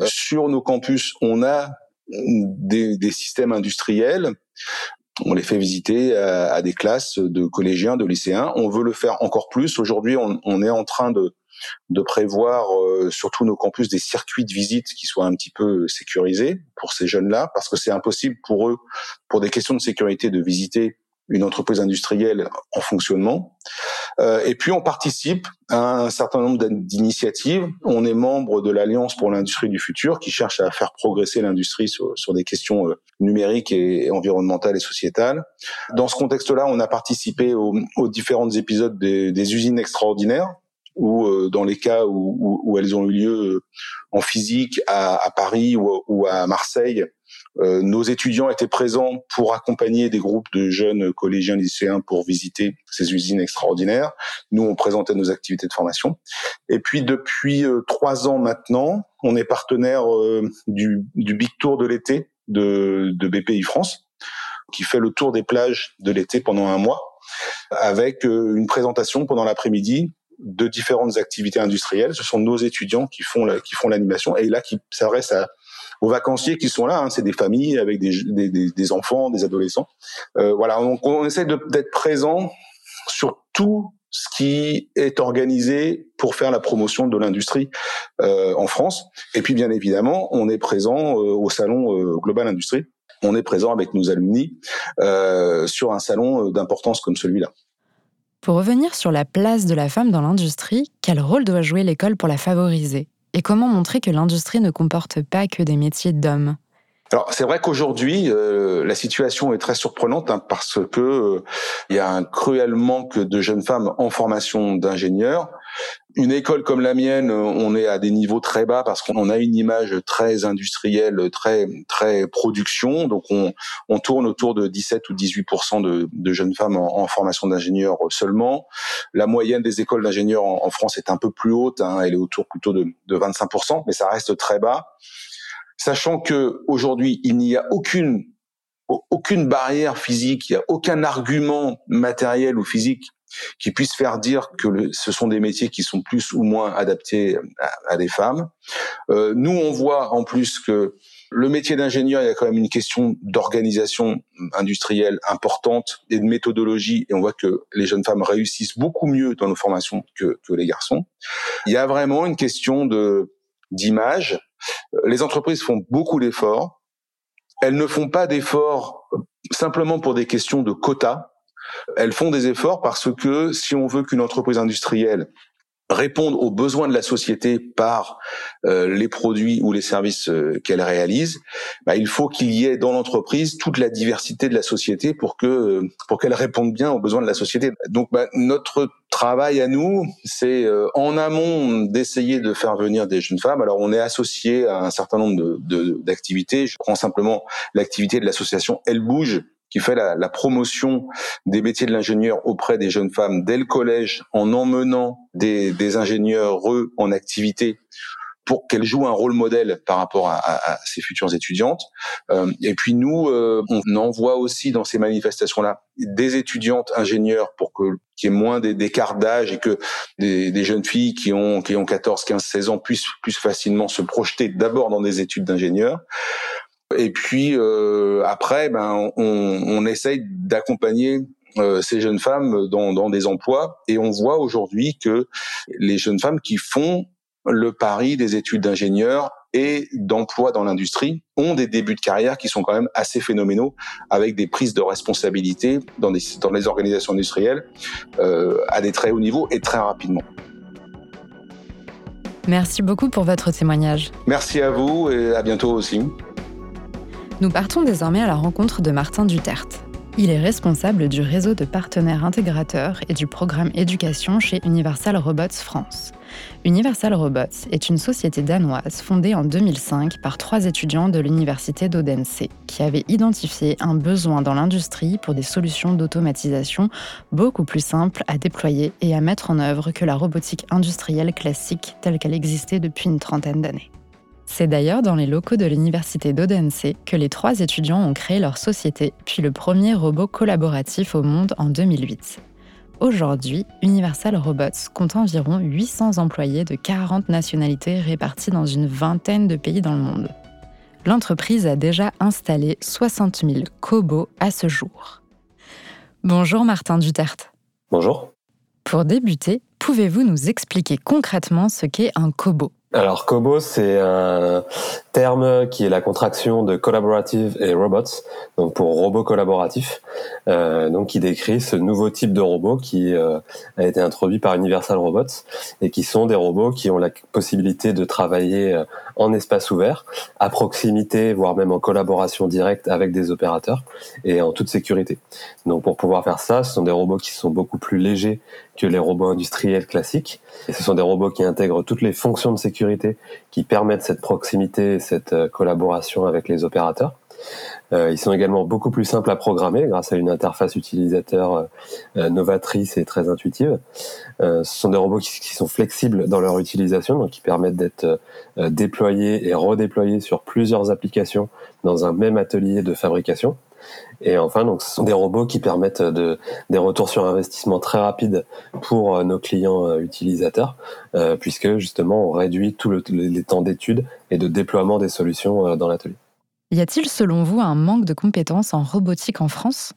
B: Sur nos campus, on a des, des, systèmes industriels. On les fait visiter à, des classes de collégiens, de lycéens. On veut le faire encore plus. Aujourd'hui, on, on, est en train de, de prévoir euh, sur tous nos campus des circuits de visite qui soient un petit peu sécurisés pour ces jeunes-là, parce que c'est impossible pour eux, pour des questions de sécurité, de visiter une entreprise industrielle en fonctionnement. Euh, et puis on participe à un certain nombre d'initiatives. On est membre de l'Alliance pour l'industrie du futur qui cherche à faire progresser l'industrie sur, sur, des questions euh, numériques et, environnementales et sociétales. Dans ce contexte-là, on a participé aux, aux différents épisodes des, des, usines extraordinaires ou euh, dans les cas où, où, où, elles ont eu lieu en physique à, à Paris ou, à Marseille, euh, nos étudiants étaient présents pour accompagner des groupes de jeunes collégiens lycéens pour visiter ces usines extraordinaires. Nous, on présentait nos activités de formation. Et puis depuis euh, trois ans maintenant, on est partenaire euh, du, du, Big Tour de l'été de, de BPI France, qui fait le tour des plages de l'été pendant un mois, avec une présentation pendant l'après-midi de différentes activités industrielles. Ce sont nos étudiants qui font la, qui font l'animation et là qui s'adressent à aux vacanciers qui sont là. Hein, c'est des familles avec des, enfants, des adolescents. Euh, voilà, donc on essaie d'être présent sur tout ce qui est organisé pour faire la promotion de l'industrie euh, en France. Et puis bien évidemment, on est présent euh, au salon euh, Global Industrie. On est présent avec nos alumni euh, sur un salon d'importance comme celui-là.
A: Pour revenir sur la place de la femme dans l'industrie, quel rôle doit jouer l'école pour la favoriser? Et comment montrer que l'industrie ne comporte pas que des métiers d'hommes?
B: Alors c'est vrai qu'aujourd'hui euh, la situation est très surprenante hein, parce que euh, il y a un cruel manque de jeunes femmes en formation d'ingénieurs. Une école comme la mienne, on est à des niveaux très bas parce qu'on a une image très industrielle, très très production. Donc on, on tourne autour de 17 ou 18 de, de jeunes femmes en, formation d'ingénieurs seulement. La moyenne des écoles d'ingénieurs en, en, France est un peu plus haute, hein, elle est autour plutôt de, de 25 mais ça reste très bas sachant que aujourd'hui il n'y a aucune aucune barrière physique, il n'y a aucun argument matériel ou physique qui puisse faire dire que ce sont des métiers qui sont plus ou moins adaptés à, des femmes. Euh, nous, on voit en plus que le métier d'ingénieur, il y a quand même une question d'organisation industrielle importante et de méthodologie, et on voit que les jeunes femmes réussissent beaucoup mieux dans nos formations que, que les garçons. Il y a vraiment une question de d'image les entreprises font beaucoup d'efforts. Elles ne font pas d'efforts simplement pour des questions de quotas. Elles font des efforts parce que si on veut qu'une entreprise industrielle répondre aux besoins de la société par euh, les produits ou les services euh, qu'elle réalise, bah, il faut qu'il y ait dans l'entreprise toute la diversité de la société pour que euh, pour qu'elle réponde bien aux besoins de la société. Donc bah, notre travail à nous, c'est en amont d'essayer de faire venir des jeunes femmes. Alors on est associé à un certain nombre de d'activités. Je prends simplement l'activité de l'association Elle bouge qui fait la, la promotion des métiers de l'ingénieur auprès des jeunes femmes dès le collège en emmenant des, des ingénieurs eux en activité pour qu'elles jouent un rôle modèle par rapport à, à, à ces futures étudiantes. Euh, et puis nous, euh, on envoie aussi dans ces manifestations-là des étudiantes ingénieurs pour que qu'il y ait moins d'écart d'âge et que des, des, jeunes filles qui ont qui ont 14, 15, 16 ans puissent plus facilement se projeter d'abord dans des études d'ingénieur. Et puis euh, après, ben, on, on essaye d'accompagner euh, ces jeunes femmes dans, dans, des emplois et on voit aujourd'hui que les jeunes femmes qui font le pari des études d'ingénieur et d'emploi dans l'industrie ont des débuts de carrière qui sont quand même assez phénoménaux avec des prises de responsabilité dans, des, dans les organisations industrielles euh, à des très hauts niveaux et très rapidement.
A: Merci beaucoup pour votre témoignage.
B: Merci à vous et à bientôt aussi.
A: Nous partons désormais à la rencontre de Martin Duterte. Il est responsable du réseau de partenaires intégrateurs et du programme éducation chez Universal Robots France. Universal Robots est une société danoise fondée en 2005 par trois étudiants de l'université d'Odense qui avaient identifié un besoin dans l'industrie pour des solutions d'automatisation beaucoup plus simples à déployer et à mettre en œuvre que la robotique industrielle classique telle qu'elle existait depuis une trentaine d'années. C'est d'ailleurs dans les locaux de l'université d'Odense que les trois étudiants ont créé leur société, puis le premier robot collaboratif au monde en 2008. Aujourd'hui, Universal Robots compte environ 800 employés de 40 nationalités répartis dans une vingtaine de pays dans le monde. L'entreprise a déjà installé 60 000 cobots à ce jour. Bonjour Martin Duterte.
C: Bonjour.
A: Pour débuter, pouvez-vous nous expliquer concrètement ce qu'est un cobot?
C: Alors Kobo, c'est un terme qui est la contraction de collaborative et robots, donc pour robot collaboratif, euh, donc qui décrit ce nouveau type de robot qui euh, a été introduit par Universal Robots et qui sont des robots qui ont la possibilité de travailler euh, en espace ouvert, à proximité, voire même en collaboration directe avec des opérateurs et en toute sécurité. Donc pour pouvoir faire ça, ce sont des robots qui sont beaucoup plus légers que les robots industriels classiques. Et ce sont des robots qui intègrent toutes les fonctions de sécurité qui permettent cette proximité et cette euh, collaboration avec les opérateurs. Euh, ils sont également beaucoup plus simples à programmer grâce à une interface utilisateur euh, novatrice et très intuitive. ce sont des robots qui, qui, sont flexibles dans leur utilisation, donc qui permettent d'être déployés et redéployés sur plusieurs applications dans un même atelier de fabrication. Et enfin, ce sont des robots qui permettent de, des retours sur investissement très rapides pour euh, nos clients euh, utilisateurs, euh, puisque justement, on réduit tous le, les temps d'études et de déploiement des solutions dans l'atelier.
A: Y a-t-il, selon vous, un manque de compétences en robotique en France?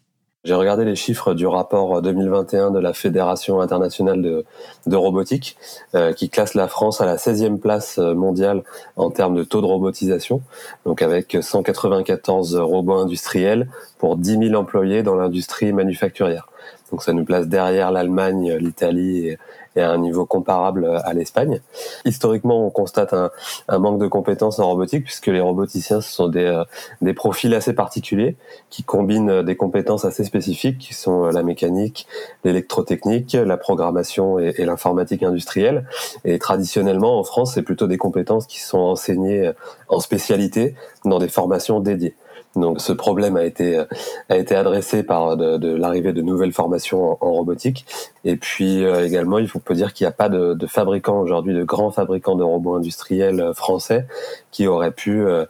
C: J'ai regardé les chiffres du rapport 2021 de la Fédération internationale de, de robotique, euh, qui classe la France à la 16e place euh, mondiale en termes de taux de robotisation, donc avec 194 robots industriels pour 10 000 employés dans l'industrie manufacturière. Donc ça nous place derrière l'Allemagne, l'Italie et, et à un niveau comparable à l'Espagne. Historiquement, on constate un, un, manque de compétences en robotique puisque les roboticiens ce sont des, des profils assez particuliers qui combinent des compétences assez spécifiques qui sont la mécanique, l'électrotechnique, la programmation et l'informatique industrielle. Et traditionnellement, en France, c'est plutôt des compétences qui sont enseignées en spécialité dans des formations dédiées. Donc ce problème a été a été adressé par de, de l'arrivée de nouvelles formations en, robotique. Et puis euh, également, il faut peut dire qu'il n'y a pas de, de fabricants aujourd'hui, de grands fabricants de robots industriels euh, français qui auraient pu euh,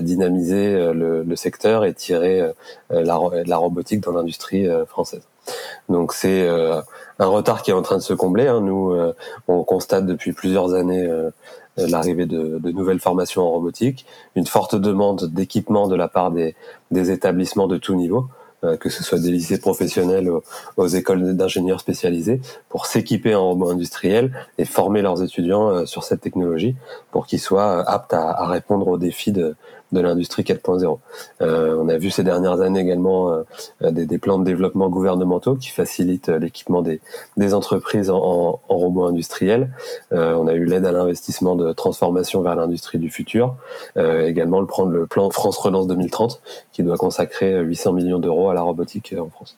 C: dynamiser le, le, secteur et tirer la, la robotique dans l'industrie française. Donc c'est un retard qui est en train de se combler. Hein. Nous, on constate depuis plusieurs années euh, l'arrivée de, nouvelles formations en robotique, une forte demande d'équipement de la part des, établissements de tout niveau, euh, que ce soit des lycées professionnels aux, écoles d'ingénieurs spécialisés, pour s'équiper en robots industriels et former leurs étudiants euh, sur cette technologie pour qu'ils soient aptes à répondre aux défis de, de l'industrie 4.0. Euh, on a vu ces dernières années également euh, des, plans de développement gouvernementaux qui facilitent l'équipement des, entreprises en, en, robots industriels. Euh, on a eu l'aide à l'investissement de transformation vers l'industrie du futur. Également le le plan France Relance 2030 qui doit consacrer 800 millions d'euros à la robotique en France.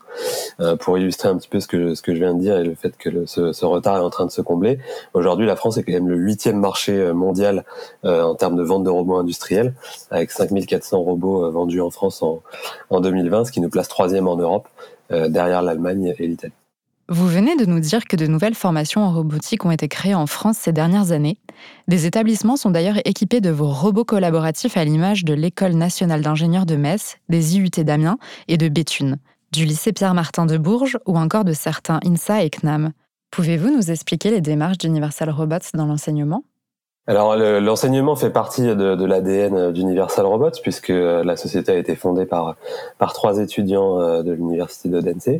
C: Euh, pour illustrer un petit peu ce que, ce que je viens de dire et le fait que le, ce, ce, retard est en train de se combler, aujourd'hui la France est quand même le huitième marché mondial en termes de vente de robots industriels avec 5400 robots euh, vendus en France en, en 2020, ce qui nous place troisième en Europe, euh, derrière l'Allemagne et l'Italie.
A: Vous venez de nous dire que de nouvelles formations en robotique ont été créées en France ces dernières années. Des établissements sont d'ailleurs équipés de vos robots collaboratifs à l'image de l'École nationale d'ingénieurs de Metz, des IUT d'Amiens et de Béthune, du lycée Pierre-Martin de Bourges ou encore de certains INSA et CNAM. Pouvez-vous nous expliquer les démarches d'Universal Robots dans l'enseignement?
C: Alors l'enseignement fait partie de, de l'ADN d'Universal Robots puisque euh, la société a été fondée par par trois étudiants euh, de l'université d'Odense.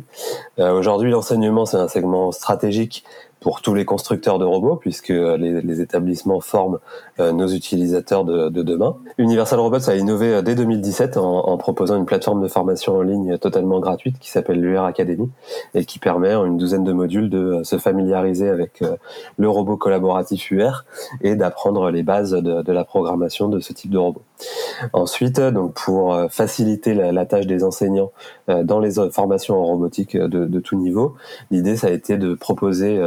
C: Euh, aujourd'hui, l'enseignement c'est un segment stratégique pour tous les constructeurs de robots, puisque les, les établissements forment euh, nos utilisateurs de, de, demain. Universal Robots a innové euh, dès 2017 en, proposant une plateforme de formation en ligne totalement gratuite qui s'appelle l'UR Academy et qui permet en une douzaine de modules de euh, se familiariser avec le robot collaboratif UR et d'apprendre les bases de, la programmation de ce type de robot. Ensuite, donc pour faciliter la, tâche des enseignants dans les formations en robotique de, tout niveau, l'idée ça a été de proposer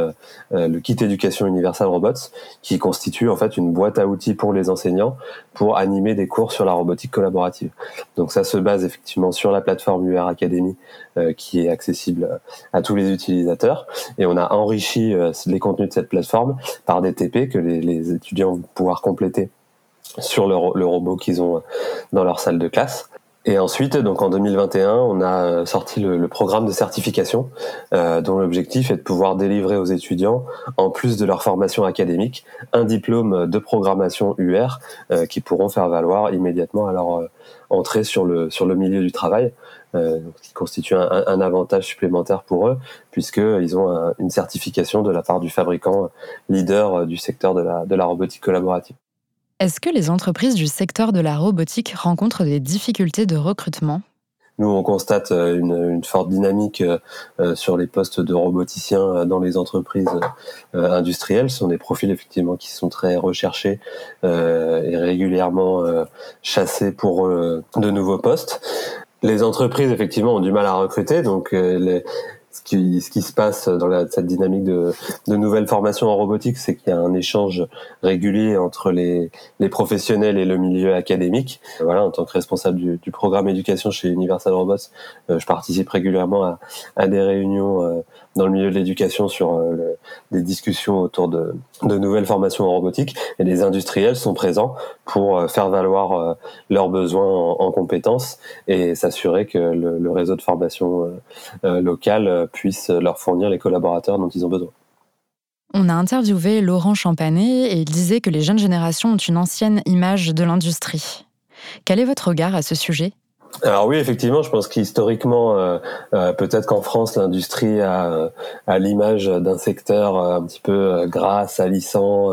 C: euh, le kit éducation Universal Robots, qui constitue en fait une boîte à outils pour les enseignants pour animer des cours sur la robotique collaborative. Donc ça se base effectivement sur la plateforme UR Academy euh, qui est accessible à tous les utilisateurs et on a enrichi euh, les contenus de cette plateforme par des TP que les étudiants vont pouvoir compléter sur le, le robot qu'ils ont dans leur salle de classe. Et ensuite, donc en 2021, on a sorti le, le programme de certification, euh, dont l'objectif est de pouvoir délivrer aux étudiants, en plus de leur formation académique, un diplôme de programmation UR euh, qui pourront faire valoir immédiatement à leur euh, entrée sur le sur le milieu du travail, euh, qui constitue un, un, avantage supplémentaire pour eux, puisqu'ils ont un, une certification de la part du fabricant leader du secteur de la de la robotique collaborative.
A: Est-ce que les entreprises du secteur de la robotique rencontrent des difficultés de recrutement?
C: Nous, on constate euh, une, forte dynamique euh, sur les postes de roboticiens euh, dans les entreprises industrielles. Ce sont des profils effectivement qui sont très recherchés et régulièrement chassés pour de nouveaux postes. Les entreprises effectivement ont du mal à recruter, donc ce qui, ce qui se passe dans la, cette dynamique de, de nouvelles formations en robotique, c'est qu'il y a un échange régulier entre les, les, professionnels et le milieu académique. Voilà, en tant que responsable du, du programme éducation chez Universal Robots, euh, je participe régulièrement à, à des réunions euh, dans le milieu de l'éducation sur euh, des discussions autour de, de, nouvelles formations en robotique et les industriels sont présents pour euh, faire valoir euh, leurs besoins en, en compétences et s'assurer que le, le, réseau de formation local puisse leur fournir les collaborateurs dont ils ont besoin.
A: On a interviewé Laurent Champanet et il disait que les jeunes générations ont une ancienne image de l'industrie. Quel est votre regard à ce sujet?
C: Alors oui, effectivement, je pense qu'historiquement, euh, euh, peut-être qu'en France, l'industrie a, euh, a l'image d'un secteur un petit peu gras, salissant,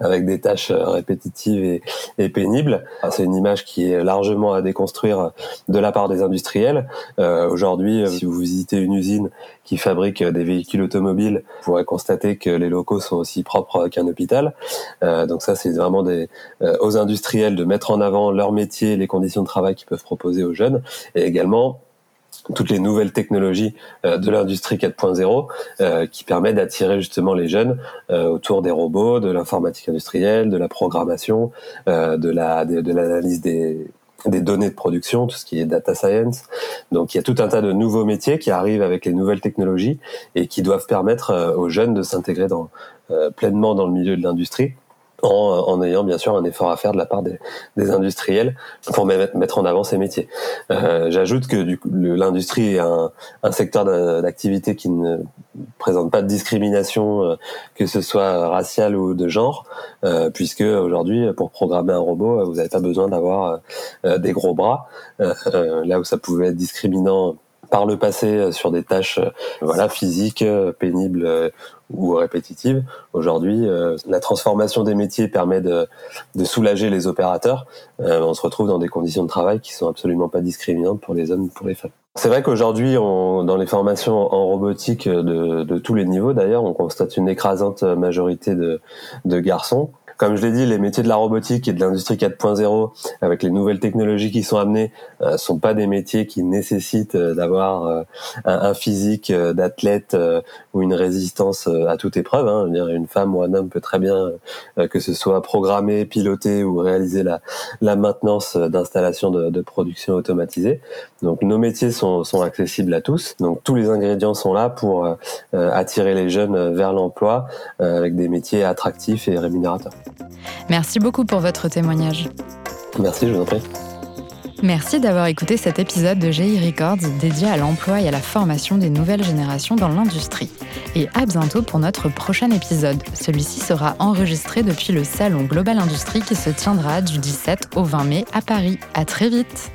C: avec des tâches répétitives et, et pénibles. C'est une image qui est largement à déconstruire de la part des industriels. Aujourd'hui, si vous visitez une usine qui fabrique des véhicules automobiles, vous pourrez constater que les locaux sont aussi propres qu'un hôpital. donc ça, c'est vraiment des, aux industriels de mettre en avant leur métier, les conditions de travail qu'ils peuvent proposer aux et également toutes les nouvelles technologies euh, de l'industrie 4.0 euh, qui permettent d'attirer justement les jeunes euh, autour des robots, de l'informatique industrielle, de la programmation, de la de, l'analyse des données de production, tout ce qui est data science. Donc il y a tout un tas de nouveaux métiers qui arrivent avec les nouvelles technologies et qui doivent permettre aux jeunes de s'intégrer pleinement dans le milieu de l'industrie en, en, ayant bien sûr un effort à faire de la part des, des industriels pour mettre en avant ces métiers. Euh, J'ajoute que l'industrie est un, un secteur d'activité qui ne présente pas de discrimination, euh, que ce soit raciale ou de genre, euh, puisque aujourd'hui, pour programmer un robot, vous n'avez pas besoin d'avoir euh, des gros bras, là où ça pouvait être discriminant par le passé sur des tâches voilà physiques pénibles ou répétitive. Aujourd'hui, euh, la transformation des métiers permet de, soulager les opérateurs. Euh, on se retrouve dans des conditions de travail qui sont absolument pas discriminantes pour les hommes ou pour les femmes. C'est vrai qu'aujourd'hui, dans les formations en robotique de, tous les niveaux d'ailleurs, on constate une écrasante majorité de garçons. Comme je l'ai dit, les métiers de la robotique et de l'industrie 4.0, avec les nouvelles technologies qui sont amenées, euh, sont pas des métiers qui nécessitent euh, d'avoir euh, un, physique d'athlète ou une résistance à toute épreuve. Hein. Une femme ou un homme peut très bien, que ce soit programmer, piloter ou réaliser la, la maintenance d'installations de, de, production automatisée. Donc nos métiers sont, sont, accessibles à tous. Donc tous les ingrédients sont là pour attirer les jeunes vers l'emploi avec des métiers attractifs et rémunérateurs.
A: Merci beaucoup pour votre témoignage.
C: Merci, je vous en prie.
A: Merci d'avoir écouté cet épisode de GI Records dédié à l'emploi et à la formation des nouvelles générations dans l'industrie. Et à bientôt pour notre prochain épisode. Celui-ci sera enregistré depuis le salon Global Industrie qui se tiendra du 17 au 20 mai à Paris. À très vite!